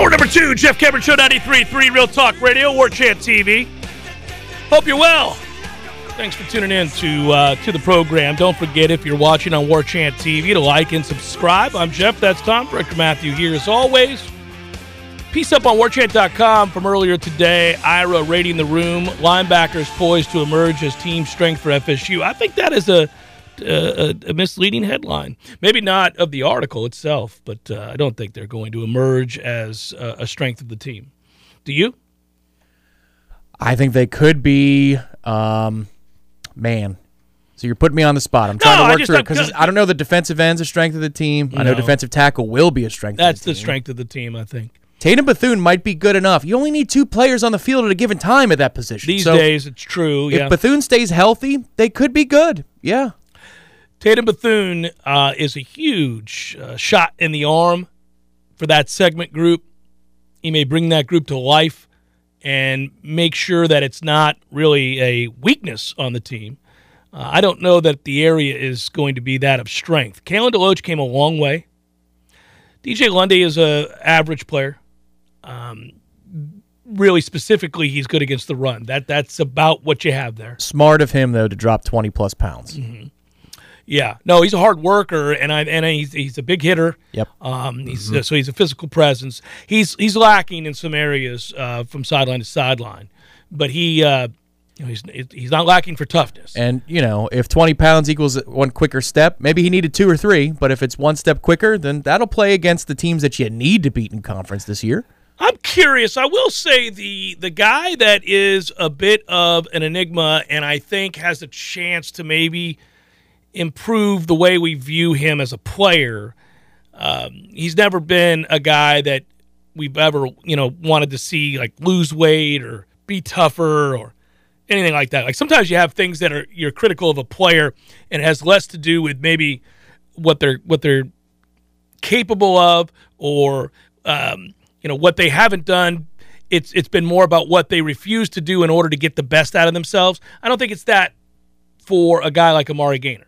Hour number two, Jeff Cameron Show 93.3 Real Talk Radio, War Chant TV. Hope you're well. Thanks for tuning in to uh, to the program. Don't forget, if you're watching on War Chant TV, to like and subscribe. I'm Jeff, that's Tom. Director Matthew here as always. Peace up on warchant.com from earlier today. Ira rating the room. Linebackers poised to emerge as team strength for FSU. I think that is a a, a, misleading headline. Maybe not of the article itself, but uh, I don't think they're going to emerge as a, a, strength of the team. Do you? I think they could be. Um, man, so you're putting me on the spot. I'm trying no, to work through it because I don't know the defensive end's a strength of the team. I know defensive tackle will be a strength. That's the, the strength of the team, I think. Tatum Bethune might be good enough. You only need two players on the field at a given time at that position. These so days, it's true. If Bethune stays healthy, they could be good. Yeah. Tatum Bethune uh, is a huge uh, shot in the arm for that segment group. He may bring that group to life and make sure that it's not really a weakness on the team. Uh, I don't know that the area is going to be that of strength. Kalen DeLoach came a long way. DJ Lundy is a average player. Um, really specifically, he's good against the run. That that's about what you have there. Smart of him though to drop twenty plus pounds. Mm-hmm. Yeah, no, he's a hard worker, and I and he's he's a big hitter. Yep. Um, he's mm-hmm. uh, so he's a physical presence. He's he's lacking in some areas uh, from sideline to sideline, but he. Uh, you know, he's he's not lacking for toughness. And you know, if 20 pounds equals one quicker step, maybe he needed two or three. But if it's one step quicker, then that'll play against the teams that you need to beat in conference this year. I'm curious. I will say the the guy that is a bit of an enigma, and I think has a chance to maybe improve the way we view him as a player. Um, he's never been a guy that we've ever, you know, wanted to see like lose weight or be tougher or anything like that. Like sometimes you have things that are you're critical of a player and it has less to do with maybe what they're what they're capable of or um, you know what they haven't done. It's it's been more about what they refuse to do in order to get the best out of themselves. I don't think it's that for a guy like Amari Gainer.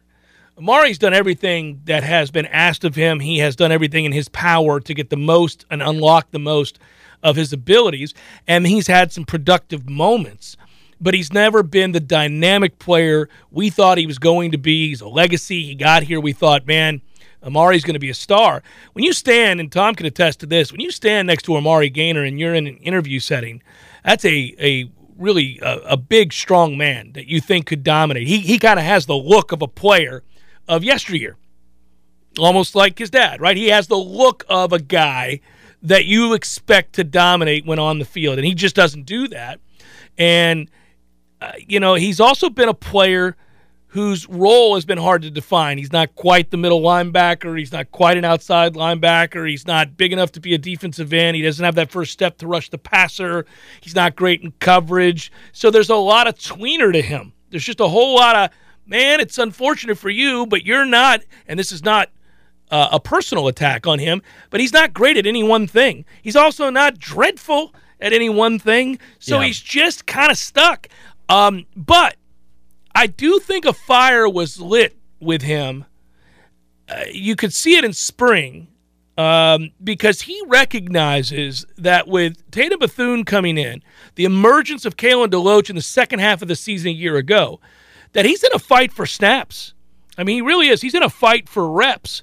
Amari's done everything that has been asked of him. He has done everything in his power to get the most and unlock the most of his abilities, and he's had some productive moments. But he's never been the dynamic player we thought he was going to be. He's a legacy. He got here. We thought, man, Amari's going to be a star. When you stand, and Tom can attest to this, when you stand next to Amari Gainer and you're in an interview setting, that's a, a really a, a big, strong man that you think could dominate. He, he kind of has the look of a player of yesteryear, almost like his dad, right? He has the look of a guy that you expect to dominate when on the field, and he just doesn't do that. And, uh, you know, he's also been a player whose role has been hard to define. He's not quite the middle linebacker. He's not quite an outside linebacker. He's not big enough to be a defensive end. He doesn't have that first step to rush the passer. He's not great in coverage. So there's a lot of tweener to him. There's just a whole lot of man, it's unfortunate for you, but you're not, and this is not uh, a personal attack on him, but he's not great at any one thing. He's also not dreadful at any one thing. So yeah. he's just kind of stuck. Um, but I do think a fire was lit with him. Uh, you could see it in spring. um, because he recognizes that with Tatum Bethune coming in, the emergence of Kalen DeLoach in the second half of the season a year ago, that he's in a fight for snaps. I mean, he really is. He's in a fight for reps.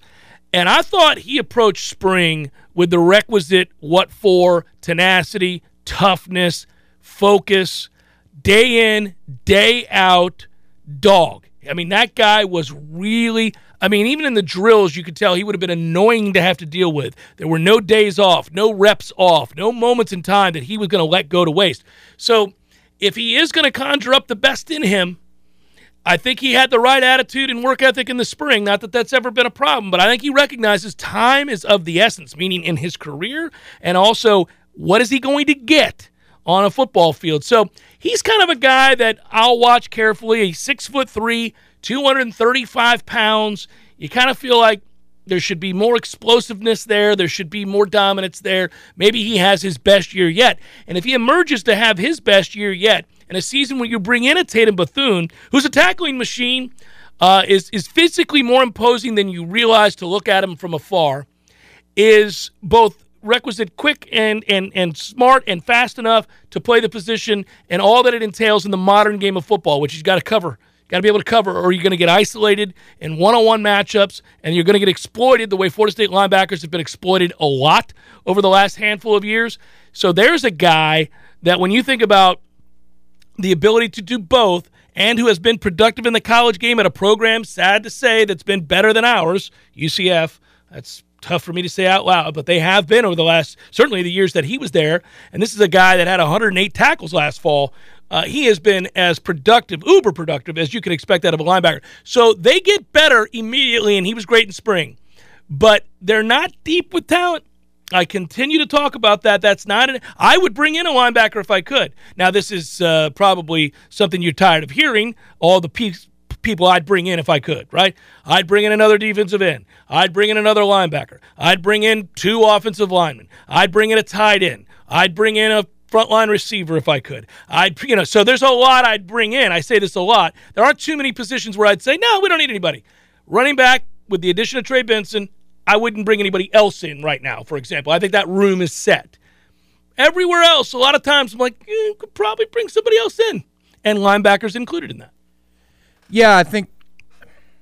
And I thought he approached spring with the requisite what for tenacity, toughness, focus, day in, day out, dog. I mean, that guy was really, I mean, even in the drills, you could tell he would have been annoying to have to deal with. There were no days off, no reps off, no moments in time that he was going to let go to waste. So if he is going to conjure up the best in him, I think he had the right attitude and work ethic in the spring. Not that that's ever been a problem, but I think he recognizes time is of the essence, meaning in his career and also what is he going to get on a football field. So he's kind of a guy that I'll watch carefully. He's six foot three, 235 pounds. You kind of feel like there should be more explosiveness there. There should be more dominance there. Maybe he has his best year yet. And if he emerges to have his best year yet, in a season where you bring in a Tatum Bethune, who's a tackling machine, uh, is is physically more imposing than you realize to look at him from afar, is both requisite quick and and and smart and fast enough to play the position and all that it entails in the modern game of football, which he's got to cover. Got to be able to cover, or you're going to get isolated in one-on-one matchups, and you're going to get exploited the way Florida State linebackers have been exploited a lot over the last handful of years. So there's a guy that when you think about the ability to do both and who has been productive in the college game at a program, sad to say, that's been better than ours, UCF. That's tough for me to say out loud, but they have been over the last, certainly the years that he was there. And this is a guy that had 108 tackles last fall. Uh, he has been as productive, uber productive, as you can expect out of a linebacker. So they get better immediately, and he was great in spring. But they're not deep with talent. I continue to talk about that. That's not an. I would bring in a linebacker if I could. Now, this is uh, probably something you're tired of hearing. All the pe- people I'd bring in if I could, right? I'd bring in another defensive end. I'd bring in another linebacker. I'd bring in two offensive linemen. I'd bring in a tight end. I'd bring in a frontline receiver if I could. I'd, you know, so there's a lot I'd bring in. I say this a lot. There aren't too many positions where I'd say, no, we don't need anybody. Running back, with the addition of Trey Benson, I wouldn't bring anybody else in right now, for example. I think that room is set. Everywhere else, a lot of times I'm like, eh, could probably bring somebody else in. And linebackers included in that. Yeah, I think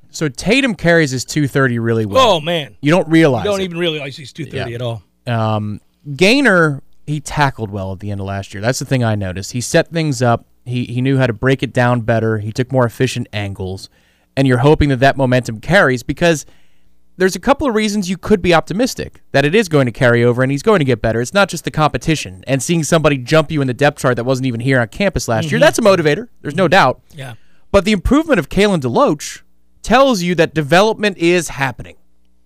so. Tatum carries his 230 really well. Oh, man. You don't realize. You don't it. even realize he's 230 Yeah. at all. Um, Gainer, he tackled well at the end of last year. That's the thing I noticed. He set things up. He he knew how to break it down better. He took more efficient angles, and you're hoping that that momentum carries because there's a couple of reasons you could be optimistic that it is going to carry over and he's going to get better. It's not just the competition and seeing somebody jump you in the depth chart that wasn't even here on campus last year. Mm-hmm. That's a motivator. There's no doubt. Yeah. But the improvement of Kalen DeLoach tells you that development is happening,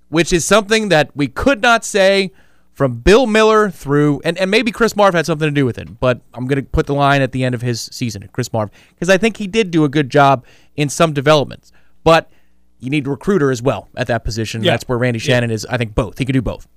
which is something that we could not say from Bill Miller through, and, and maybe Chris Marve had something to do with it, but I'm going to put the line at the end of his season at Chris Marve because I think he did do a good job in some developments. But you need a recruiter as well at that position. Yeah. That's where Randy Shannon is, I think, both. He could do both.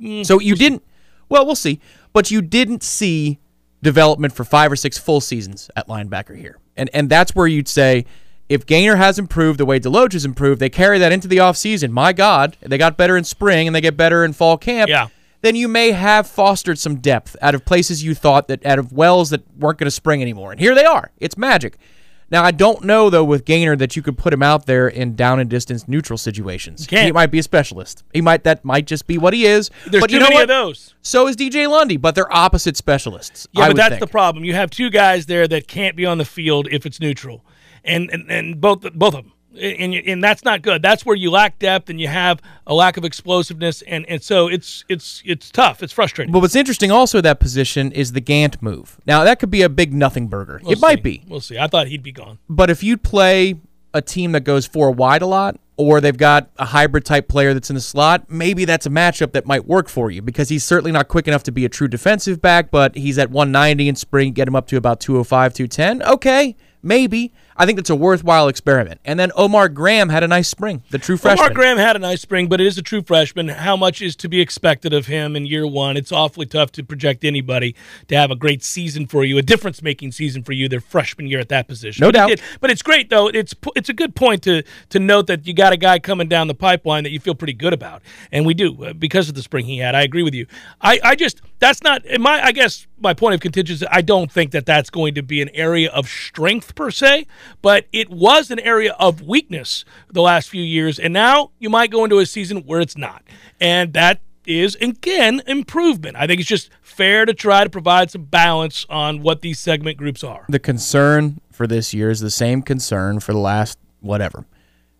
Mm, so you didn't, well, we'll see, but you didn't see development for five or six full seasons at linebacker here. And and that's where you'd say if Gainer has improved the way Deloach has improved, they carry that into the offseason. My God, they got better in spring and they get better in fall camp. Yeah. Then you may have fostered some depth out of places you thought that out of wells that weren't going to spring anymore. And here they are. It's magic. Now I don't know though with Gainer that you could put him out there in down and distance neutral situations. He might be a specialist. He might that might just be what he is. There's but too you know many what? of those. So is DJ Lundy, but they're opposite specialists. Yeah, I but that's think. the problem. You have two guys there that can't be on the field if it's neutral, and and, and both both of them, and and that's not good. That's where you lack depth and you have a lack of explosiveness, and and so it's it's it's tough. It's frustrating. But what's interesting also that position is the Gant move. Now that could be a big nothing burger. We'll it might be. We'll see. I thought he'd be gone. But if you play a team that goes four wide a lot, or they've got a hybrid type player that's in the slot, maybe that's a matchup that might work for you because he's certainly not quick enough to be a true defensive back, but he's at 190 in spring, get him up to about 205, 210. Okay, Maybe. I think that's a worthwhile experiment. And then Omar Graham had a nice spring, the true freshman. Omar Graham had a nice spring, but it is a true freshman. How much is to be expected of him in year one? It's awfully tough to project anybody to have a great season for you, a difference making season for you their freshman year at that position. No but doubt. But it's great though. It's it's a good point to to note that you got a guy coming down the pipeline that you feel pretty good about, and we do uh, because of the spring he had. I agree with you. I I just that's not my I guess my point of contingency. I don't think that that's going to be an area of strength per se but it was an area of weakness the last few years. And now you might go into a season where it's not. And that is, again, improvement. I think it's just fair to try to provide some balance on what these segment groups are. The concern for this year is the same concern for the last whatever.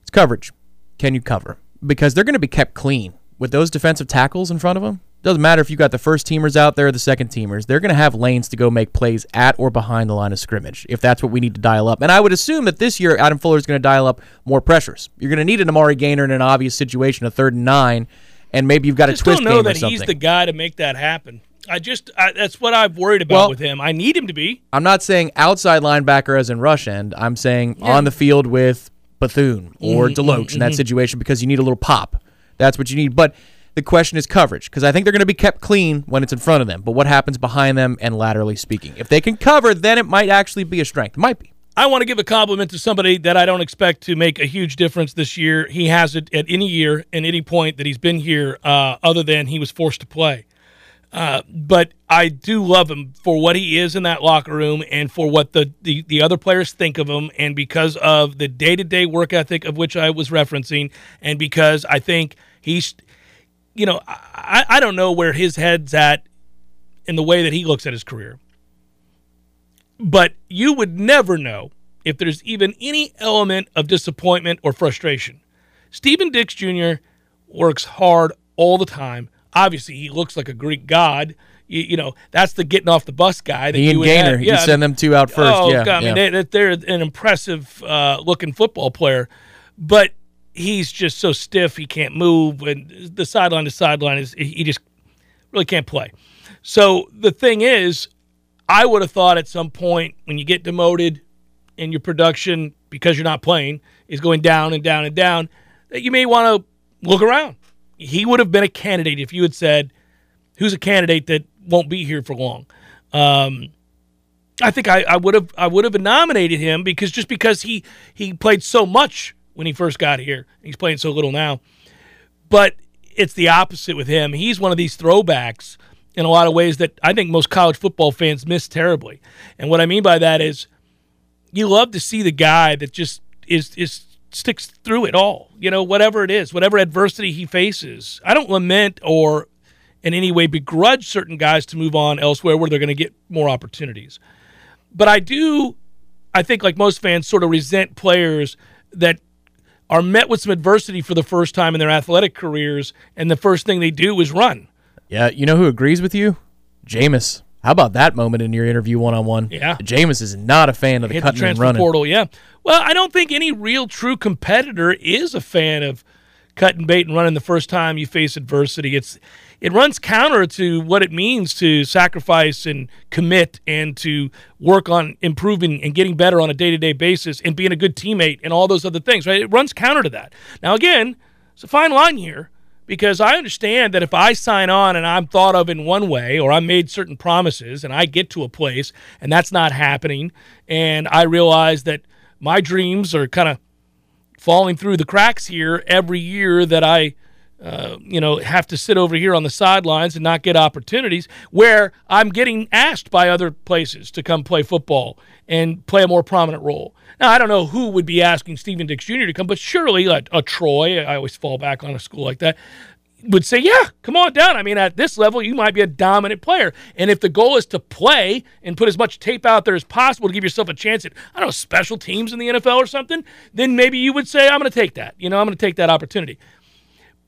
It's coverage. Can you cover? Because they're going to be kept clean with those defensive tackles in front of them. Doesn't matter if you got the first teamers out there or the second teamers. They're going to have lanes to go make plays at or behind the line of scrimmage if that's what we need to dial up. And I would assume that this year Adam Fuller is going to dial up more pressures. You're going to need an Amari Gainer in an obvious situation, a third and nine, and maybe you've got I a just twist don't know that or something. he's the guy to make that happen. I just I, that's what I've worried about Well- with him. I need him to be. I'm not saying outside linebacker as in rush end. I'm saying on the field with Bethune or Mm-hmm, Deloach in that situation because you need a little pop. That's what you need. But the question is coverage because I think they're going to be kept clean when it's in front of them. But what happens behind them and laterally speaking? If they can cover, then it might actually be a strength. It might be. I want to give a compliment to somebody that I don't expect to make a huge difference this year. He has it at any year and any point that he's been here, uh, other than he was forced to play. Uh, but I do love him for what he is in that locker room and for what the, the, the other players think of him, and because of the day to day work ethic of which I was referencing, and because I think he's, you know, I, I don't know where his head's at in the way that he looks at his career but you would never know if there's even any element of disappointment or frustration. Stephen Dix Jr. works hard all the time. Obviously, he looks like a Greek god. You, you know, that's the getting off the bus guy. That He you and Gainer, have. you Yeah, send them two out first. Oh, yeah, God, I yeah. mean, they, they're an impressive uh, looking football player, but he's just so stiff he can't move, and the sideline to sideline is he just really can't play. So the thing is, I would have thought at some point when you get demoted and your production because you're not playing is going down and down and down that you may want to look around. He would have been a candidate if you had said, "Who's a candidate that won't be here for long?" Um, I think I, I would have I would have nominated him because just because he he played so much when he first got here, he's playing so little now. But it's the opposite with him. He's one of these throwbacks in a lot of ways that I think most college football fans miss terribly. And what I mean by that is you love to see the guy that just is is sticks through it all. You know, whatever it is, whatever adversity he faces. I don't lament or in any way begrudge certain guys to move on elsewhere where they're going to get more opportunities. But I do I think like most fans sort of resent players that are met with some adversity for the first time in their athletic careers and the first thing they do is run. Yeah, you know who agrees with you? Jameis. How about that moment in your interview one on one? Yeah. Jameis is not a fan of the hit the cutting and running. portal. Yeah. Well, I don't think any real true competitor is a fan of cutting bait and running the first time you face adversity. It's it runs counter to what it means to sacrifice and commit and to work on improving and getting better on a day to day basis and being a good teammate and all those other things. Right? It runs counter to that. Now, again, it's a fine line here because I understand that if I sign on and I'm thought of in one way or I made certain promises and I get to a place and that's not happening and I realize that my dreams are kind of falling through the cracks here every year that I uh, you know have to sit over here on the sidelines and not get opportunities where I'm getting asked by other places to come play football and play a more prominent role. Now I don't know who would be asking Stephen Dix Jr. to come, but surely a, a Troy. I always fall back on a school like that would say, yeah, come on down. I mean, at this level, you might be a dominant player. And if the goal is to play and put as much tape out there as possible to give yourself a chance at, I don't know, special teams in the NFL or something, then maybe you would say, I'm going to take that. You know, I'm going to take that opportunity.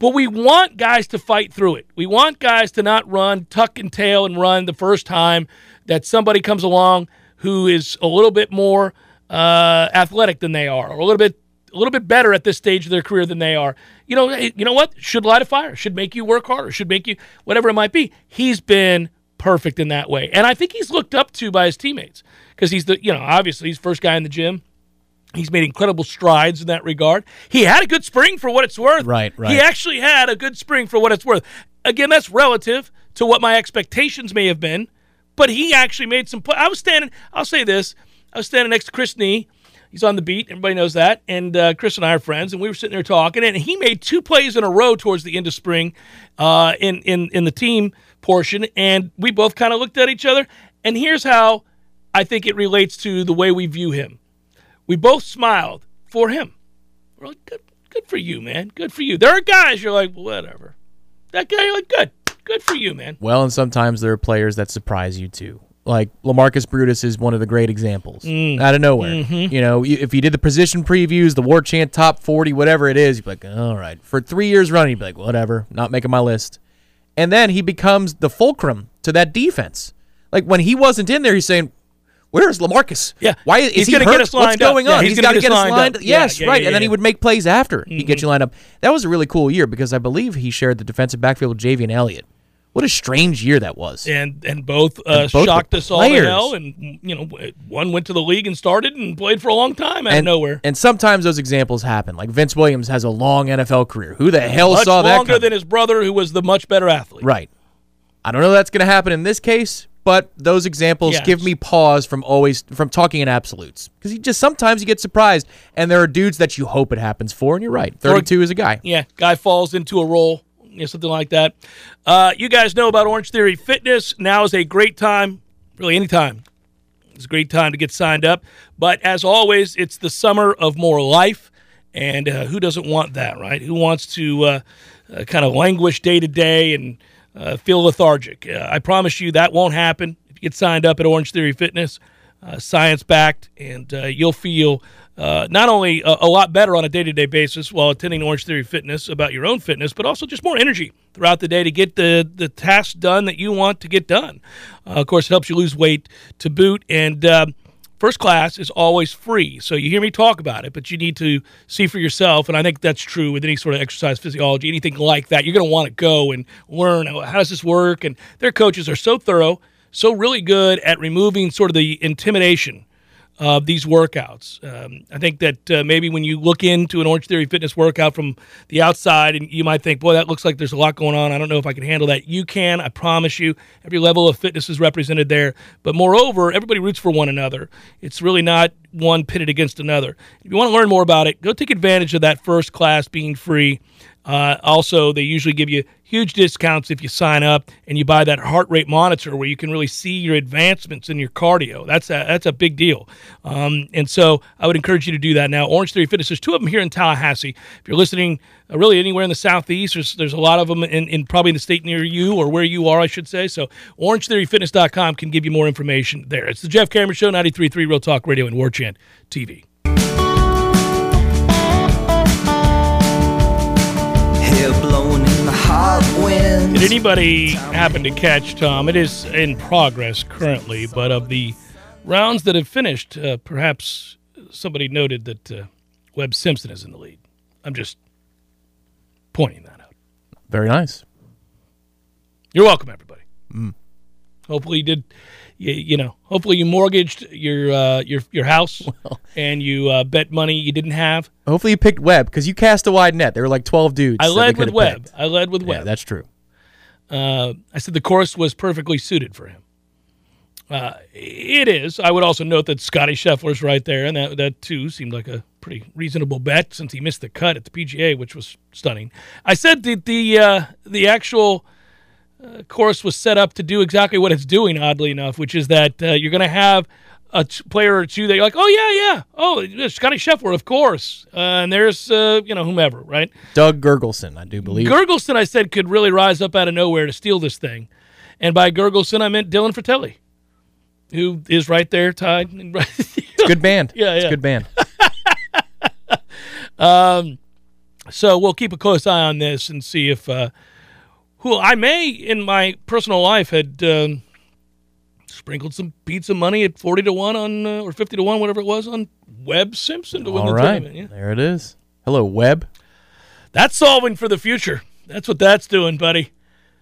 But we want guys to fight through it. We want guys to not run, tuck and tail and run the first time that somebody comes along who is a little bit more uh, athletic than they are, or a little bit a little bit better at this stage of their career than they are. You know, you know what? Should light a fire. Should make you work harder. Should make you whatever it might be. He's been perfect in that way. And I think he's looked up to by his teammates because he's the, you know, obviously he's first guy in the gym. He's made incredible strides in that regard. He had a good spring for what it's worth. Right, right. He actually had a good spring for what it's worth. Again, that's relative to what my expectations may have been, but he actually made some play. I was standing, I'll say this, I was standing next to Chris Nee. He's on the beat. Everybody knows that. And uh, Chris and I are friends, and we were sitting there talking. And he made two plays in a row towards the end of spring, uh, in in in the team portion. And we both kind of looked at each other. And here's how I think it relates to the way we view him. We both smiled for him. We're like, good, good for you, man. Good for you. There are guys you're like, whatever. That guy, you're like, good, good for you, man. Well, and sometimes there are players that surprise you too. Like Lamarcus Brutus is one of the great examples mm. out of nowhere. Mm-hmm. You know, if you did the position previews, the war chant top 40, whatever it is, you'd be like, all right. For three years running, you'd be like, whatever, not making my list. And then he becomes the fulcrum to that defense. Like when he wasn't in there, he's saying, Where's Lamarcus? Yeah. Why is He's he gonna hurt? get us What's lined up. going Yeah, on? he's got gonna to get us lined lined up. up. Yeah, Yes, yeah, right. yeah, and then he would make plays after he get you lined up. That was a really cool year because I believe he shared the defensive backfield with Javien Elliott. What a strange year that was. and and both, uh, And both shocked us all to hell. And you know, one went to the league and started and played for a long time out of and nowhere. And sometimes those examples happen. Like Vince Williams has a long NFL career. Who the hell Much saw that? longer coming? than his brother, who was the much better athlete. Right. I don't know that's going to happen in this case, but those examples Yes. give me pause from always from talking in absolutes because you just sometimes you get surprised, and there are dudes that you hope it happens for, and you're right. Thirty-two is a guy. Yeah, guy falls into a role, you know, something like that. Uh, you guys know about Orange Theory Fitness. Now is a great time, really any time. It's a great time to get signed up. But as always, it's the summer of more life, and uh, who doesn't want that, right? Who wants to uh, uh, kind of languish day to day and uh, feel lethargic? Uh, I promise you that won't happen if you get signed up at Orange Theory Fitness. Uh, science backed, and uh, you'll feel uh, not only a, a lot better on a day to day basis while attending Orange Theory Fitness about your own fitness, but also just more energy throughout the day to get the, the tasks done that you want to get done. Uh, of course, it helps you lose weight to boot, and um, First class is always free. So you hear me talk about it, but you need to see for yourself. And I think that's true with any sort of exercise physiology, anything like that. You're going to want to go and learn how does this work. And their coaches are so thorough, so really good at removing sort of the intimidation of these workouts. Um, I think that uh, maybe when you look into an Orange Theory fitness workout from the outside, and you might think, boy, that looks like there's a lot going on. I don't know if I can handle that. You can, I promise you. Every level of fitness is represented there. But moreover, everybody roots for one another. It's really not one pitted against another. If you want to learn more about it, go take advantage of that first class being free. Uh, also, they usually give you huge discounts if you sign up and you buy that heart rate monitor where you can really see your advancements in your cardio. That's a, that's a big deal. Um, and so I would encourage you to do that now. Orange Theory Fitness, there's two of them here in Tallahassee. If you're listening uh, really anywhere in the Southeast, there's, there's a lot of them in, in probably in the state near you or where you are, I should say. So orangetheoryfitness.com can give you more information there. It's the Jeff Cameron Show, 93.3 Real Talk Radio and War Chant TV. Did anybody happen to catch, Tom? It is in progress currently, but of the rounds that have finished, uh, perhaps somebody noted that uh, Webb Simpson is in the lead. I'm just pointing that out. Very nice. You're welcome, everybody. Hopefully, you did. You, you know, hopefully you mortgaged your uh, your your house and you uh, bet money you didn't have. Hopefully you picked Webb because you cast a wide net. There were like twelve dudes. I led with Webb. picked. I led with Yeah, Webb. that's true. Uh, I said the course was perfectly suited for him. Uh, it is. I would also note that Scottie Scheffler's right there, and that that too seemed like a pretty reasonable bet since he missed the cut at the PGA, which was stunning. I said that the uh, the actual uh, course was set up to do exactly what it's doing, oddly enough, which is that uh, you're going to have a t- player or two that you're like, oh yeah, yeah, oh Scottie Scheffler, of course, uh, and there's uh, you know whomever, right? Doug Gergelson, I do believe. Gergelson, I said, could really rise up out of nowhere to steal this thing. And by Gergelson, I meant Dylan Frittelli, who is right there tied. good band. Yeah, It's yeah. a good band. um, so we'll keep a close eye on this and see if uh, who I may, in my personal life, had um, sprinkled some pizza money at 40 to 1 on, uh, or 50 to 1, whatever it was, on Webb Simpson to win All the right, tournament. Yeah. there it is. Hello, Webb. That's solving for the future. That's what that's doing, buddy.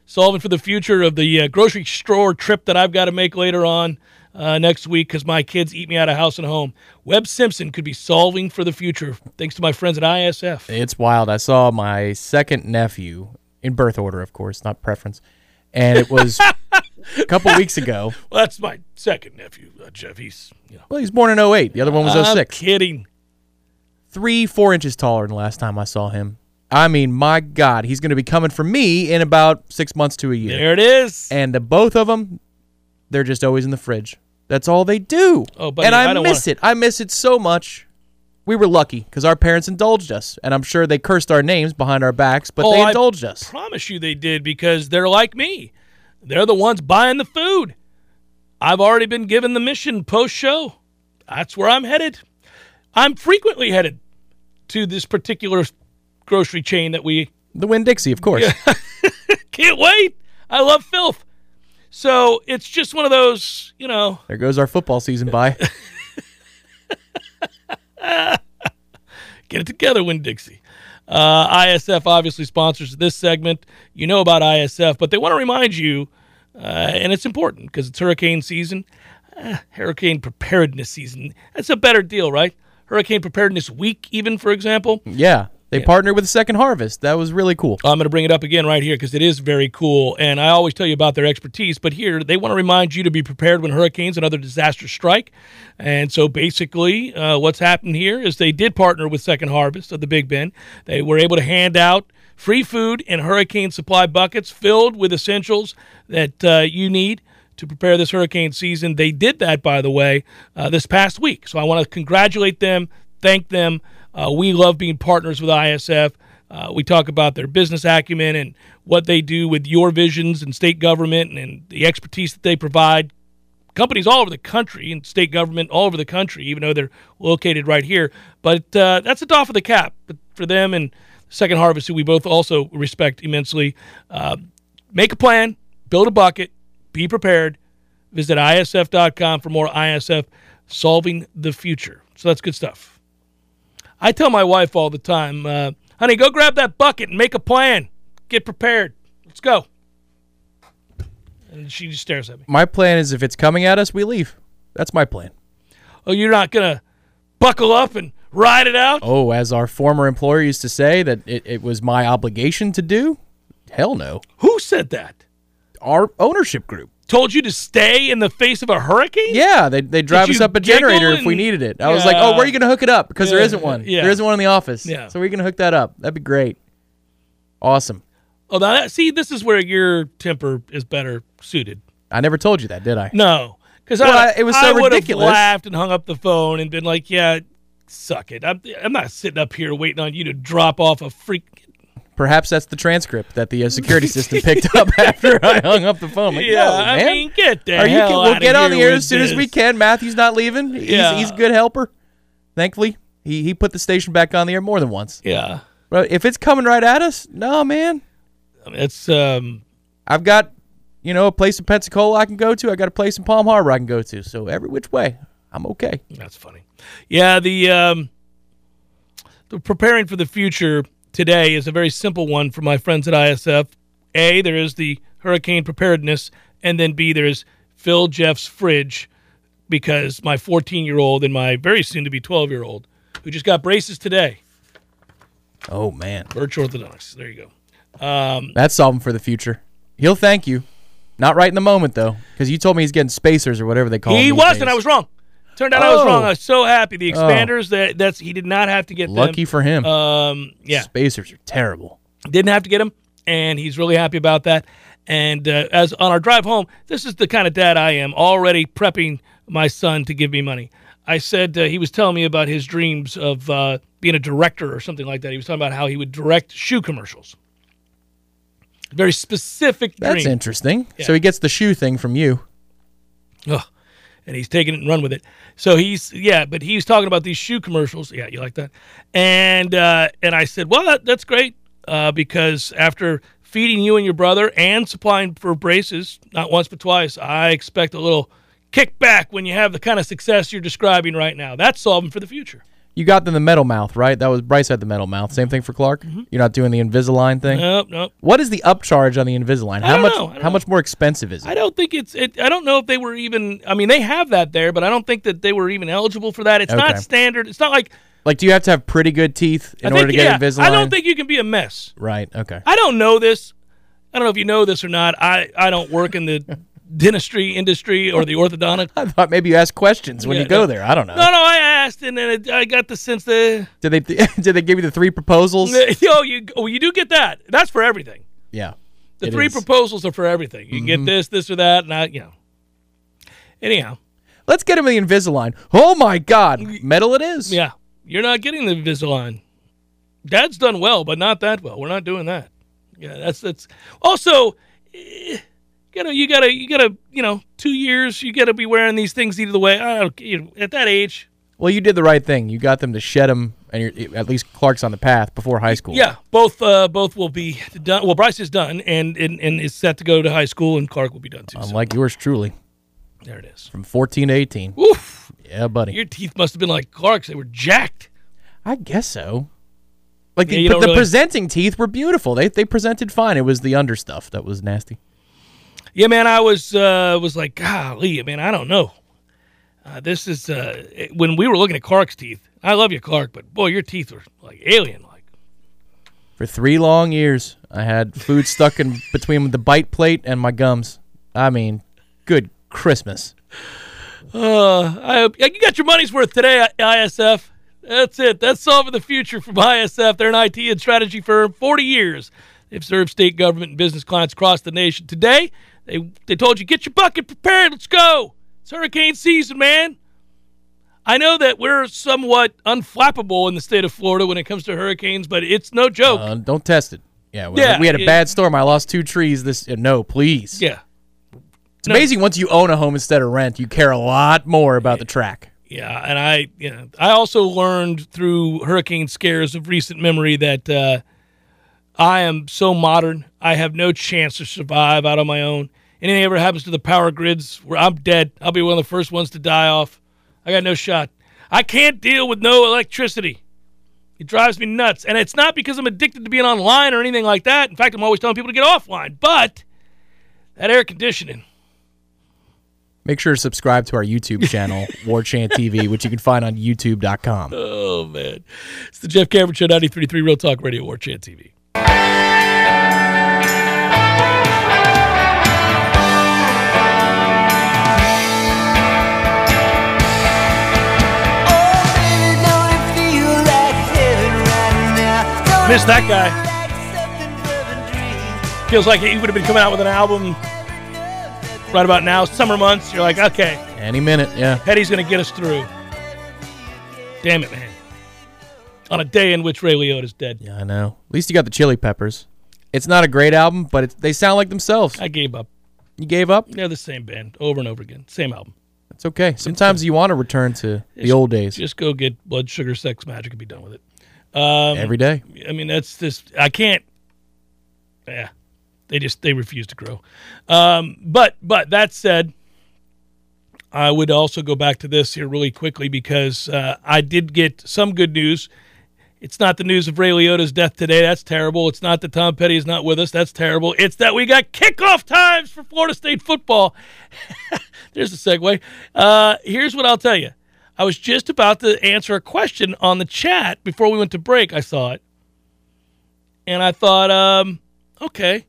solving for the future of the uh, grocery store trip that I've got to make later on uh, next week because my kids eat me out of house and home. Webb Simpson could be solving for the future thanks to my friends at ISF. It's wild. I saw my second nephew in birth order, of course, not preference, and it was a couple weeks ago. Well, that's my second nephew, uh, Jeff. He's, you know. Well, he was born in 08. The other one was I'm 06. kidding. Three, four inches taller than the last time I saw him. I mean, my God, he's going to be coming for me in about six months to a year. There it is. And the both of them, they're just always in the fridge. That's all they do. Oh, buddy, and I, I miss wanna- it. I miss it so much. We were lucky because our parents indulged us, and I'm sure they cursed our names behind our backs, but Oh, they I indulged us. I promise you they did because they're like me. They're the ones buying the food. I've already been given the mission post show. That's where I'm headed. I'm frequently headed to this particular grocery chain that we The Winn Dixie, of course. can't wait. I love filth. So it's just one of those, you know, There goes our football season by. Get it together, Winn Dixie. Uh, ISF obviously sponsors this segment. You know about ISF, but they want to remind you, uh, and it's important because it's hurricane season, uh, hurricane preparedness season. That's a better deal, right? Hurricane preparedness week, even for example. yeah. They partnered with Second Harvest. That was really cool. I'm going to bring it up again right here because it is very cool. And I always tell you about their expertise, but here they want to remind you to be prepared when hurricanes and other disasters strike. And so basically, uh, what's happened here is they did partner with Second Harvest of the Big Bend. They were able to hand out free food and hurricane supply buckets filled with essentials that uh, you need to prepare this hurricane season. They did that, by the way, uh, this past week. So I want to congratulate them, thank them. Uh, we love being partners with ISF. Uh, we talk about their business acumen and what they do with your visions and state government and, and the expertise that they provide. Companies all over the country and state government all over the country, even though they're located right here. But uh, that's a doff of the cap for them and Second Harvest, who we both also respect immensely. Uh, make a plan, build a bucket, be prepared. Visit isf.com for more ISF solving the future. So that's good stuff. I tell my wife all the time, uh, honey, go grab that bucket and make a plan. Get prepared. Let's go. And she just stares at me. My plan is if it's coming at us, we leave. That's my plan. Oh, you're not going to buckle up and ride it out? Oh, as our former employer used to say, that it, it was my obligation to do? Hell no. Who said that? Our ownership group. Told you to stay in the face of a hurricane? Yeah, they they drive us up a generator if we needed it. I was like, oh, where are you going to hook it up? Because there Yeah, isn't one. yeah. There isn't one in the office. Yeah. So we're going to hook that up. That'd be great. Awesome. Oh, now that, see, this is where your temper is better suited. I never told you that, did I? No, because Well, I, I- it was so I ridiculous. laughed and hung up the phone and been like, "Yeah, suck it. I'm, I'm not sitting up here waiting on you to drop off a freak." Perhaps that's the transcript that the uh, security system picked up after I hung up the phone. Like, yeah, no, I man. mean, get the Are you? hell We'll get on the air as soon as we can. Matthew's not leaving. He's, Yeah. he's a good helper. Thankfully, he he put the station back on the air more than once. Yeah, But if it's coming right at us, no, man. It's um, I've got, you know, a place in Pensacola I can go to. I got a place in Palm Harbor I can go to. So every which way, I'm okay. that's funny. Yeah, the um, the preparing for the future today is a very simple one for my friends at ISF. A, there is the hurricane preparedness, and then B, there is fill Jeff's fridge because my 14 year old and my very soon to be 12 year old, who just got braces today, Oh man, Birch Orthodontics. There you go. Um, that's solving for the future. He'll thank you. Not right in the moment though, because you told me he's getting spacers or whatever they call. He them these was, days. and I was wrong. Turned out I was Oh. wrong. I was so happy. The expanders that that's he did not have to get Lucky for him. Um, yeah, Spacers are terrible. didn't have to get him, and he's really happy about that. And uh, as on our drive home, this is the kind of dad I am, already prepping my son to give me money. I said uh, he was telling me about his dreams of uh, being a director or something like that. He was talking about how he would direct shoe commercials. Very specific That's interesting. Yeah. So he gets the shoe thing from you. Ugh. And he's taking it and run with it. So he's yeah, but he's talking about these shoe commercials. Yeah, you like that? And uh, and I said, well, that, that's great uh, because after feeding you and your brother and supplying for braces, not once but twice, I expect a little kickback when you have the kind of success you're describing right now. That's solving for the future. You got them the metal mouth, right? That was Bryce had the metal mouth. Same thing for Clark. Mm-hmm. You're not doing the Invisalign thing. Nope, nope. What is the upcharge on the Invisalign? How don't much? know. I don't How know. much more expensive is it? I don't think it's. It, I don't know if they were even. I mean, they have that there, but I don't think that they were even eligible for that. It's Okay. not standard. It's not like Like, do you have to have pretty good teeth in think. order to get yeah, Invisalign? I don't think you can be a mess. Right. Okay. I don't know this. I don't know if you know this or not. I I don't work in the dentistry industry or the orthodontist. I thought maybe you ask questions when Yeah, you go no. there. I don't know. No, no, I asked, and then it, I got the sense that Did they? Did they give you the three proposals? yo, you oh, you do get that. That's for everything. Yeah. The three is. Mm-hmm. proposals are for everything. You can get this, this, or that, and I, you know. Anyhow, Let's get him the Invisalign. Oh my God, metal it is. yeah, you're not getting the Invisalign. Dad's done well, but not that well. We're not doing that. Yeah, that's that's also. eh, You gotta, you gotta, you gotta, you know, two years. You gotta be wearing these things either way. I don't, you know, at that age, Well, you did the right thing. You got them to shed them, and you're, at least Clark's on the path before high school. yeah, both, uh, both will be done. Well, Bryce is done, and and, and is set to go to high school, and Clark will be done too. So Unlike yours truly, there it is. from 14 to 18. Oof, Yeah, buddy. your teeth must have been like Clark's. They were jacked. I guess so. Like Yeah, the, you but don't the really- presenting teeth were beautiful. They they presented fine. It was the under stuff that was nasty. Yeah, man, I was uh, was like, golly, man, I don't know. Uh, this is uh, it- when we were looking at Clark's teeth. I love you, Clark, but boy, your teeth were like alien. Like, For three long years, I had food stuck in between the bite plate and my gums. I mean, good Christmas. uh, I hope you got your money's worth today, ISF. That's it. That's solving the future from ISF. They're an IT and strategy firm. Forty years. They've served state government and business clients across the nation. Today, they they told you get your bucket prepared. Let's go. It's hurricane season, man. I know that we're somewhat unflappable in the state of Florida when it comes to hurricanes, but it's no joke. Uh, don't test it. Yeah, we, Yeah, we had a it- bad storm. I lost two trees. This uh, no, please. yeah, It's amazing once you own a home instead of rent, you care a lot more about the track. yeah, and I, you know, I also learned through hurricane scares of recent memory that uh, I am so modern. I have no chance to survive out on my own. Anything ever happens to the power grids, where I'm dead, I'll be one of the first ones to die off. I got no shot. I can't deal with no electricity. It drives me nuts, and it's not because I'm addicted to being online or anything like that. In fact, I'm always telling people to get offline. But that air conditioning. Make sure to subscribe to our YouTube channel, War Chant TV, which you can find on YouTube.com. Oh man, it's the Jeff Cameron Show, 93.3 Real Talk Radio, War Chant TV. Missed that guy. Feels like he would have been coming out with an album right about now, summer months. You're like, okay, Any minute, yeah. Petty's going to get us through. Damn it, man. On a day in which Ray Liotta's dead. Yeah, I know. At least you got the Chili Peppers. It's not a great album, but it's, they sound like themselves. I gave up. You gave up? They're the same band over and over again. Same album. It's okay. Sometimes you want to return to the old days Just go get Blood Sugar Sex Magik and be done with it. Um, every day. I mean, that's just I can't. Yeah, they just they refuse to grow. Um, but but that said, I would also go back to this here really quickly because uh, I did get some good news. It's not the news of Ray Liotta's death today. That's terrible. It's not that Tom Petty is not with us. That's terrible. It's that we got kickoff times for Florida State football. There's the segue. Uh, here's what I'll tell you. I was just about to answer a question on the chat before we went to break. I saw it. And I thought, um, okay,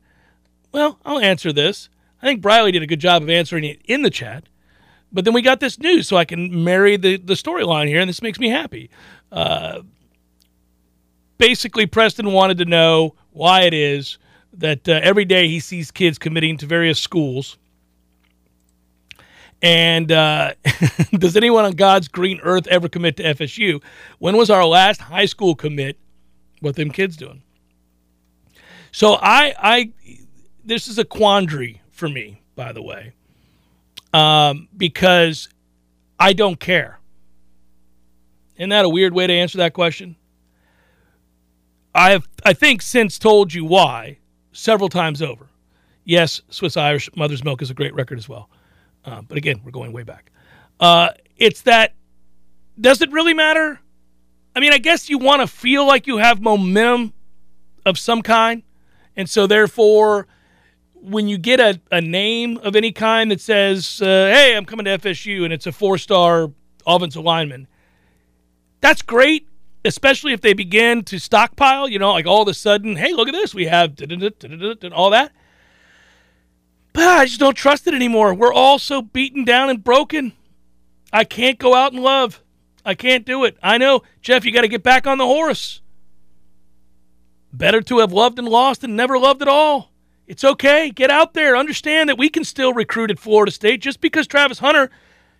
well, I'll answer this. I think Briley did a good job of answering it in the chat. But then we got this news, so I can marry the, the storyline here, and this makes me happy. Uh, basically, Preston wanted to know why it is that uh, every day he sees kids committing to various schools. And uh, does anyone on God's green earth ever commit to FSU? When was our last high school commit? What them kids doing? So I, I, this is a quandary for me, by the way, um, because I don't care. Isn't that a weird way to answer that question? I have, I think, since told you why several times over. Yes, Swiss Irish Mother's Milk is a great record as well. Uh, but again, we're going way back. Uh, it's that does it really matter? I mean, I guess you want to feel like you have momentum of some kind. And so, therefore, when you get a, a name of any kind that says, uh, hey, I'm coming to FSU, and it's a four star offensive lineman, that's great, especially if they begin to stockpile, you know, like all of a sudden, hey, look at this. We have all that. But I just don't trust it anymore. We're all so beaten down and broken. I can't go out and love. I can't do it. I know, Jeff, you got to get back on the horse. Better to have loved and lost than never loved at all. It's okay. Get out there. Understand that we can still recruit at Florida State just because Travis Hunter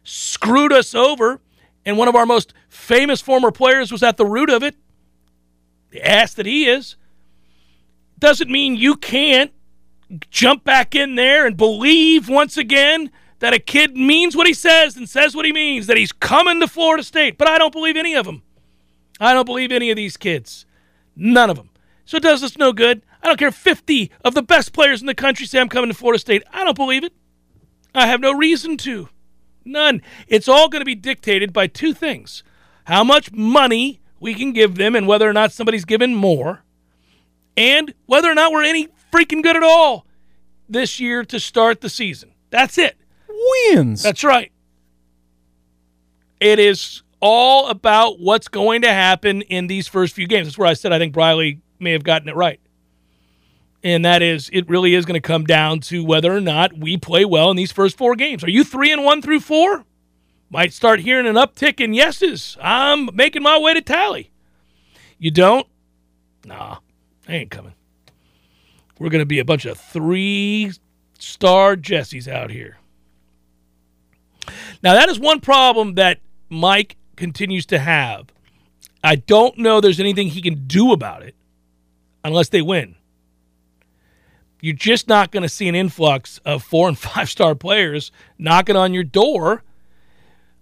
screwed us over and one of our most famous former players was at the root of it. The ass that he is. Doesn't mean you can't jump back in there and believe once again that a kid means what he says and says what he means, that he's coming to Florida State. But I don't believe any of them. I don't believe any of these kids. None of them. So it does us no good. I don't care 50 of the best players in the country say I'm coming to Florida State. I don't believe it. I have no reason to. None. It's all going to be dictated by two things how much money we can give them and whether or not somebody's given more, and whether or not we're any freaking good at all this year to start the season. That's it wins. That's right. It is all about what's going to happen in these first few games. That's where I said I think Briley may have gotten it right. And that is, it really is going to come down to whether or not we play well in these first four games. Are you three and one through four? Might start hearing an uptick in yeses. I'm making my way to tally. You don't? Nah, I ain't coming. We're going to be a bunch of three star Jessies out here. Now, that is one problem that Mike continues to have. I don't know there's anything he can do about it unless they win. You're just not going to see an influx of four and five star players knocking on your door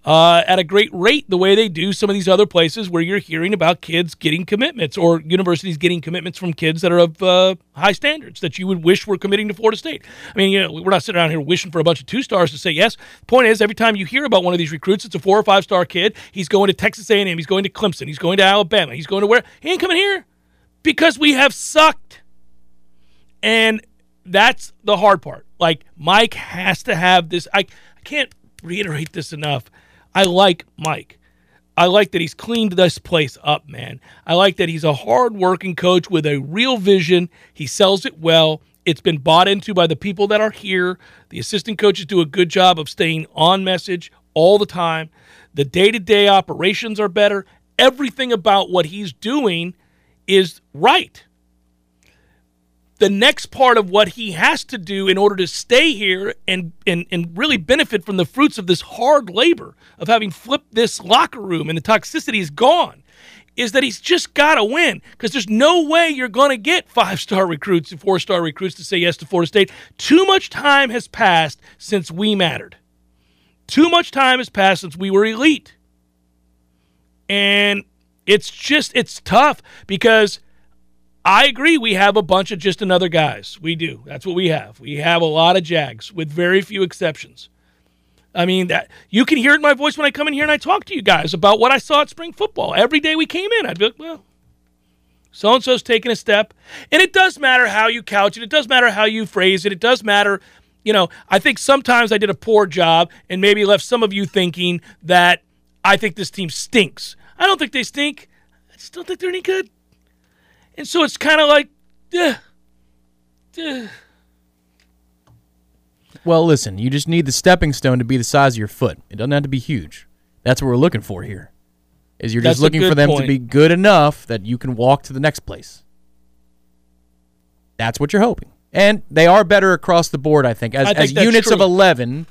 uh, at a great rate the way they do some of these other places where you're hearing about kids getting commitments or universities getting commitments from kids that are of uh, high standards that you would wish were committing to Florida State. I mean, you know, we're not sitting around here wishing for a bunch of two stars to say yes. The point is, every time you hear about one of these recruits, it's a four or five star kid. He's going to Texas A&M. He's going to Clemson. He's going to Alabama. He's going to where? He ain't coming here because we have sucked. And that's the hard part. Like Mike has to have this. I, I can't reiterate this enough I like Mike. I like that he's cleaned this place up, man. I like that he's a hard-working coach with a real vision. He sells it well. It's been bought into by the people that are here. The assistant coaches do a good job of staying on message all the time. The day-to-day operations are better. Everything about what he's doing is right the next part of what he has to do in order to stay here and, and, and really benefit from the fruits of this hard labor of having flipped this locker room and the toxicity is gone is that he's just got to win because there's no way you're going to get five star recruits and four star recruits to say yes to Florida State. Too much time has passed since we mattered. Too much time has passed since we were elite. And it's just, it's tough because I agree. We have a bunch of just another guys. We do. That's what we have. We have a lot of Jags with very few exceptions. I mean that you can hear it in my voice when I come in here and I talk to you guys about what I saw at spring football. Every day we came in, I'd be like, well, so and so's taking a step. And it does matter how you couch it. It does matter how you phrase it. It does matter, you know, I think sometimes I did a poor job and maybe left some of you thinking that I think this team stinks. I don't think they stink. I just don't think they're any good. And so it's kind of like, eh, eh. Well, listen, you just need the stepping stone to be the size of your foot. It doesn't have to be huge. That's what we're looking for here. Is you're That's just looking for them point. to be good enough that you can walk to the next place. That's what you're hoping. And they are better across the board, I think. As, I think as units true. of 11,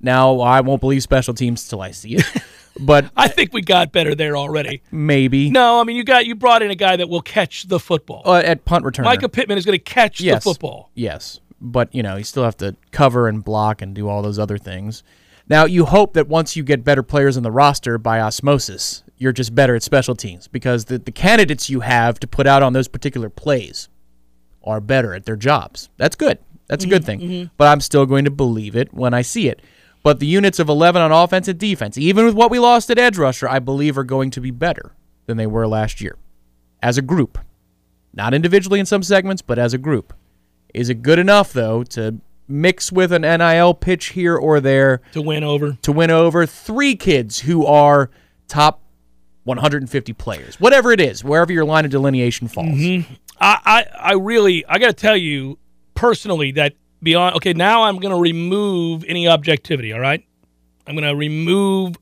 now I won't believe special teams till I see it. but I think we got better there already. maybe. No, I mean you got you brought in a guy that will catch the football. Uh, at punt returner. Mycah Pittman is going to catch yes. the football. Yes, but you know you still have to cover and block and do all those other things. Now you hope that once you get better players in the roster by osmosis, you're just better at special teams because the, the candidates you have to put out on those particular plays are better at their jobs. That's good. That's a good thing. But I'm still going to believe it when I see it. But the units of 11 on offense and defense, even with what we lost at edge rusher, I believe are going to be better than they were last year as a group. Not individually in some segments, but as a group. Is it good enough, though, to mix with an NIL pitch here or there to win over. to win over three kids who are top 150 players? Whatever it is, wherever your line of delineation falls. Mm-hmm. I, I, I really, I got to tell you personally that beyond, okay, now I'm going to remove any objectivity, all right? I'm going to remove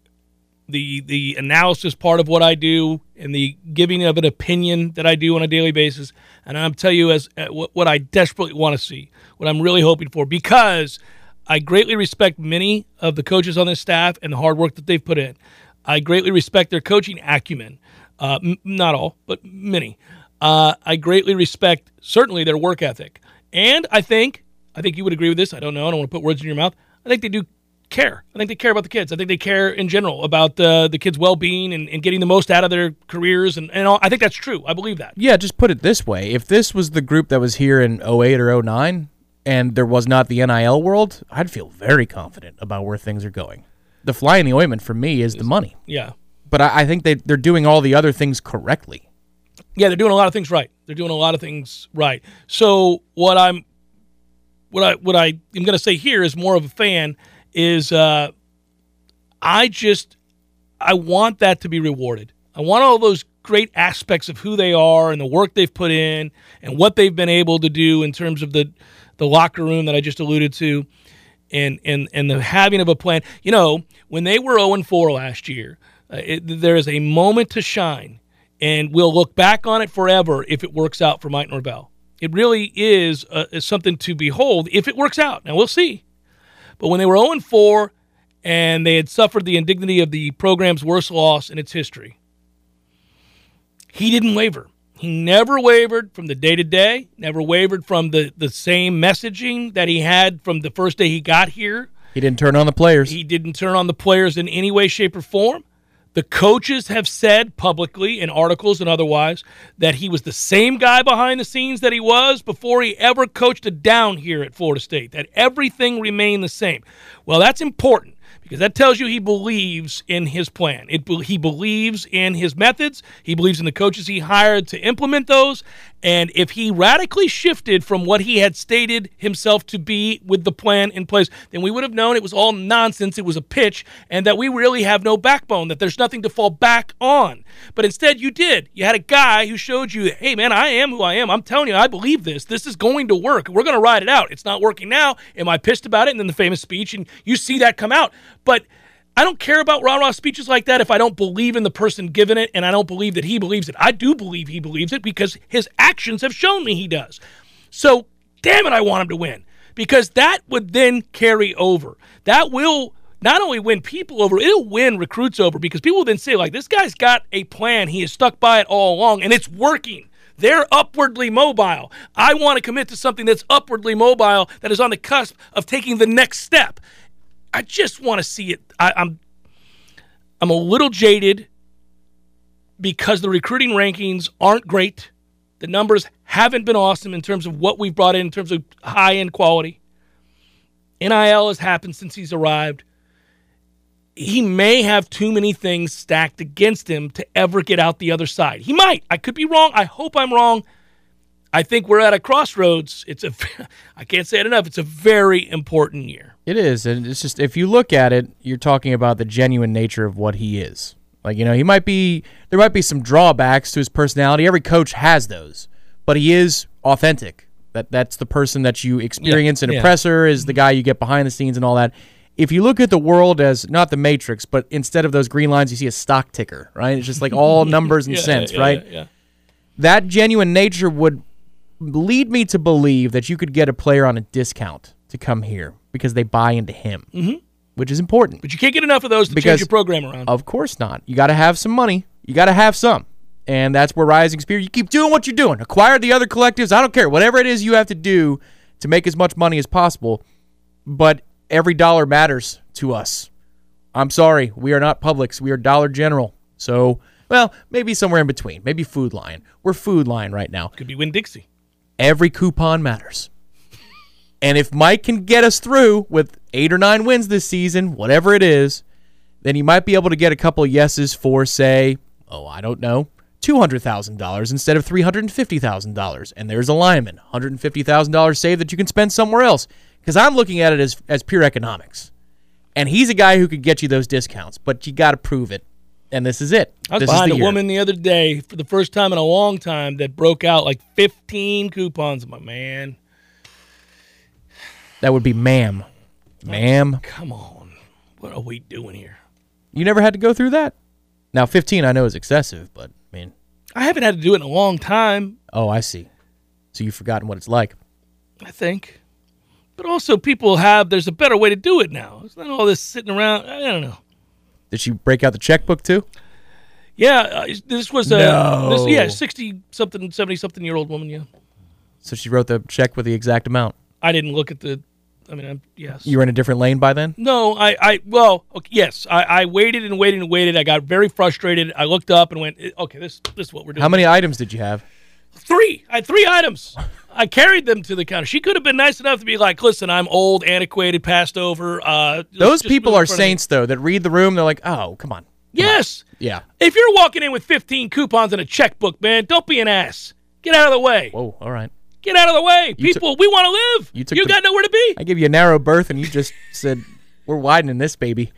the the analysis part of what I do and the giving of an opinion that I do on a daily basis. And I'm tell you as uh, what, what I desperately want to see, what I'm really hoping for, because I greatly respect many of the coaches on this staff and the hard work that they've put in. I greatly respect their coaching acumen. Uh, m- not all, but many. Uh, I greatly respect certainly their work ethic, and I think I think you would agree with this. I don't know. I don't want to put words in your mouth. I think they do care. I think they care about the kids. I think they care in general about uh, the kids' well being and, and getting the most out of their careers. And, and all. I think that's true. I believe that. Yeah, just put it this way. If this was the group that was here in 08 or 09 and there was not the NIL world, I'd feel very confident about where things are going. The fly in the ointment for me is the money. Yeah. But I, I think they, they're doing all the other things correctly. Yeah, they're doing a lot of things right. They're doing a lot of things right. So what I'm what I what I am going to say here is more of a fan is uh, I just I want that to be rewarded. I want all those great aspects of who they are and the work they've put in and what they've been able to do in terms of the the locker room that I just alluded to and and and the having of a plan. You know, when they were 0 4 last year, uh, it, there is a moment to shine, and we'll look back on it forever if it works out for Mike Norvell. It really is, uh, is something to behold if it works out. Now we'll see. But when they were 0 4 and they had suffered the indignity of the program's worst loss in its history, he didn't waver. He never wavered from the day to day, never wavered from the, the same messaging that he had from the first day he got here. He didn't turn on the players. He didn't turn on the players in any way, shape, or form. The coaches have said publicly in articles and otherwise that he was the same guy behind the scenes that he was before he ever coached a down here at Florida State, that everything remained the same. Well, that's important because that tells you he believes in his plan. It, he believes in his methods. He believes in the coaches he hired to implement those. And if he radically shifted from what he had stated himself to be with the plan in place, then we would have known it was all nonsense. It was a pitch, and that we really have no backbone, that there's nothing to fall back on. But instead, you did. You had a guy who showed you, hey, man, I am who I am. I'm telling you, I believe this. This is going to work. We're going to ride it out. It's not working now. Am I pissed about it? And then the famous speech, and you see that come out. But I don't care about rah rah speeches like that if I don't believe in the person giving it and I don't believe that he believes it. I do believe he believes it because his actions have shown me he does. So, damn it, I want him to win because that would then carry over. That will not only win people over, it'll win recruits over because people will then say, like, this guy's got a plan. He has stuck by it all along and it's working. They're upwardly mobile. I want to commit to something that's upwardly mobile, that is on the cusp of taking the next step. I just want to see it. I, I'm I'm a little jaded because the recruiting rankings aren't great. The numbers haven't been awesome in terms of what we've brought in in terms of high end quality. NIL has happened since he's arrived. He may have too many things stacked against him to ever get out the other side. He might. I could be wrong. I hope I'm wrong. I think we're at a crossroads. It's a I can't say it enough. It's a very important year. It is, and it's just if you look at it, you're talking about the genuine nature of what he is. Like you know, he might be there might be some drawbacks to his personality. Every coach has those, but he is authentic. That that's the person that you experience. An yeah. oppressor is the guy you get behind the scenes and all that. If you look at the world as not the matrix, but instead of those green lines, you see a stock ticker, right? It's just like all numbers and Yeah, cents, right? That genuine nature would lead me to believe that you could get a player on a discount to come here because they buy into him, mm-hmm. which is important. But you can't get enough of those to Because- change your program around. Of course not. You got to have some money. You got to have some. And that's where Rising Spear, you keep doing what you're doing. Acquire the other collectives. I don't care. Whatever it is you have to do to make as much money as possible. But every dollar matters to us. I'm sorry. We are not Publix. We are Dollar General. So, well, maybe somewhere in between. Maybe Food Lion. We're Food Lion right now. Could be Winn Dixie. Every coupon matters. And if Mike can get us through with eight or nine wins this season, whatever it is, then he might be able to get a couple yeses for, say, oh, I don't know, $200,000 instead of $350,000. And there's a lineman, $150,000 saved that you can spend somewhere else. Because I'm looking at it as, as pure economics. And he's a guy who could get you those discounts, but you got to prove it. And this is it. I was this behind is a year. woman the other day for the first time in a long time that broke out like 15 coupons. My man, That would be ma'am. Ma'am. come on. What are we doing here? You never had to go through that? Now, 15 I know is excessive, but I mean, I haven't had to do it in a long time, oh, I see. So you've forgotten what it's like. I think. But also, people have, there's a better way to do it now. It's not all this sitting around. I don't know. Did she break out the checkbook too? Yeah, uh, this was a, No. this, yeah, 60 something, 70 something year old woman. Yeah. So she wrote the check with the exact amount. I didn't look at the, I mean, I'm, yes. You were in a different lane by then? No, I, I well, okay, yes, I, I waited and waited and waited. I got very frustrated. I looked up and went, "Eh, okay, this, this is what we're doing. How many items did you have? Three. I had three items. I carried them to the counter. She could have been nice enough to be like, listen, I'm old, antiquated, passed over. Uh, Those people are front of me." saints, though, that read the room. They're like, oh, come on. Yes. Yeah. If you're walking in with 15 coupons and a checkbook, man, don't be an ass. Get out of the way. Whoa, all right. Get out of the way. You People, we want to live. you You, the- got nowhere to be. I give you a narrow berth, and you just said, we're widening this, baby.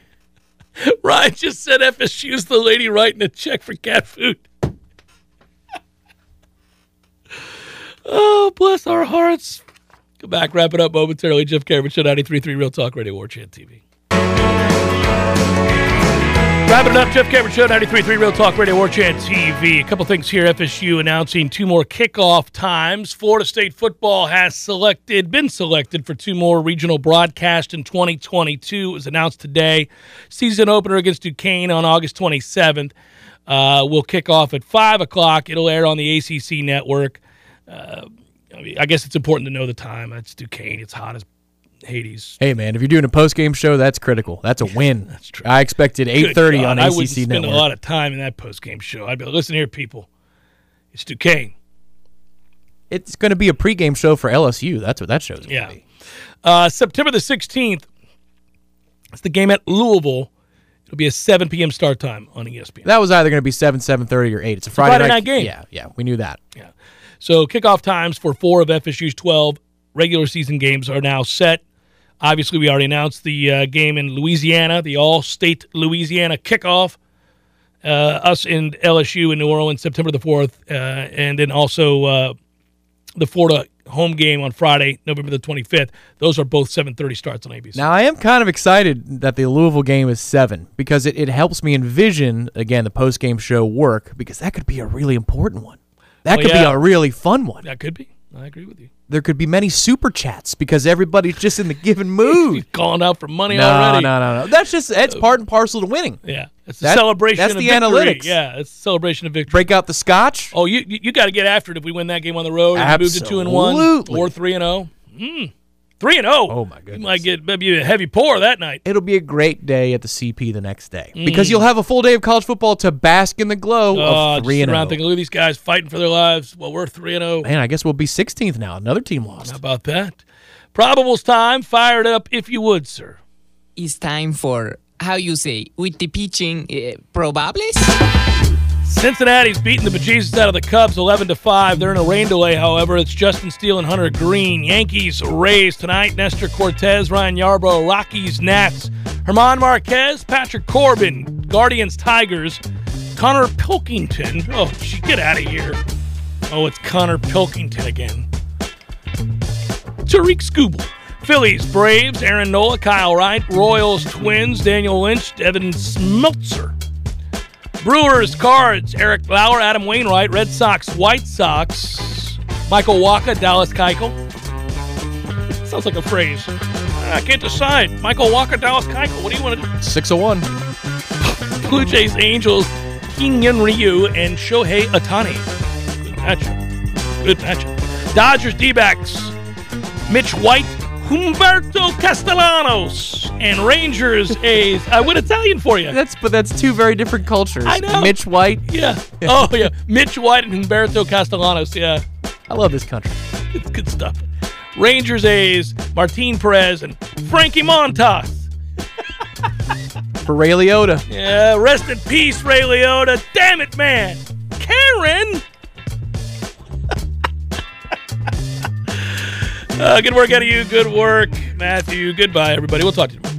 Ryan just said FSU's the lady writing a check for cat food. Oh, bless our hearts. Come back, wrap it up momentarily. Jeff Cameron, Show 93.3 Real Talk Radio, Warchant TV. Wrapping it up, Jeff Cameron Show, 93.3 Real Talk Radio, Warchant TV. A couple things here. FSU announcing two more kickoff times. Florida State football has selected, been selected for two more regional broadcasts in 2022. It was announced today. Season opener against Duquesne on August 27th. Uh, will kick off at 5 o'clock. It'll air on the ACC network. Uh, I, mean, I guess it's important to know the time. It's Duquesne. It's hot as Hades. Hey, man, if you're doing a post game show, that's critical. That's a win. that's true. I expected Good 8:30 God, on I ACC wouldn't spend network. a lot of time in that post game show. I'd be like, listen here, people. It's Duquesne. It's going to be a pregame show for LSU. That's what that show's going to Yeah. be. Uh, September the 16th, it's the game at Louisville. It'll be a 7 p.m. start time on ESPN. That was either going to be 7, 7:30 or 8. It's a Friday, Friday night game. Yeah, yeah, we knew that. Yeah. So kickoff times for four of FSU's 12 regular season games are now set. Obviously, we already announced the uh, game in Louisiana, the Allstate Louisiana kickoff. Uh, us in LSU in New Orleans, September the 4th, uh, and then also uh, the Florida home game on Friday, November the 25th. Those are both 7:30 starts on ABC. Now I am kind of excited that the Louisville game is seven because it, it helps me envision again the post game show work because that could be a really important one. That Oh, could yeah. be a really fun one. that could be. I agree with you. There could be many super chats because everybody's just in the given mood. He's calling out for money no, already. no, no, no. no. That's just it's part and parcel to winning. Yeah, it's a That- celebration. that's of the victory. analytics. Yeah, it's a celebration of victory. Break out the scotch. Oh, you you, you got to get after it if we win that game on the road. and Move to two and one Absolutely. or three and zero. Mm. Three and zero. Oh, my You goodness. might get maybe a heavy pour that night. It'll be a great day at the CP the next day Mm. because you'll have a full day of college football to bask in the glow Uh, of just three sit and around zero. thinking, look at these guys fighting for their lives. Well, we're three and zero. Man, I guess we'll be 16th now. Another team lost. How about that? Probables time. Fire it up if you would, sir. it's time for how you say with the pitching uh, probables. Cincinnati's beating the bejesus out of the Cubs 11 to 5. They're in a rain delay, however. It's Justin Steele and Hunter Greene. Yankees Rays tonight. Nestor Cortes, Ryan Yarbrough, Rockies Nats. German Marquez, Patrick Corbin, Guardians Tigers. Konnor Pilkington. Oh, gee, get out of here. Oh, it's Konnor Pilkington again. Tarik Skubal. Phillies, Braves, Aaron Nola, Kyle Wright, Royals, Twins, Daniel Lynch, Devin Smeltzer. Brewers, Cards, Eric Lauer, Adam Wainwright, Red Sox, White Sox, Michael Wacha, Dallas Keuchel. Sounds like a phrase. Ah, I can't decide. Michael Walker, Dallas Keuchel. What do you want to do? 601. Blue Jays, Angels, Hyun Jin Ryu, and Shohei Ohtani. Good matchup. Good matchup. Dodgers, D-backs, Mitch White, Humberto Castellanos, and Rangers, A's. I went Italian for you. That's but that's two very different cultures. I know. Mitch White. Yeah. Oh, yeah. Mitch White and Humberto Castellanos. Yeah. I love this country. It's good stuff. Rangers A's, Martin Perez, and Frankie Montas. For Ray Liotta. Yeah, rest in peace, Ray Liotta. Damn it, man. Karen. Uh, good work out of you. Good work, Matthew. Goodbye, everybody. We'll talk to you tomorrow.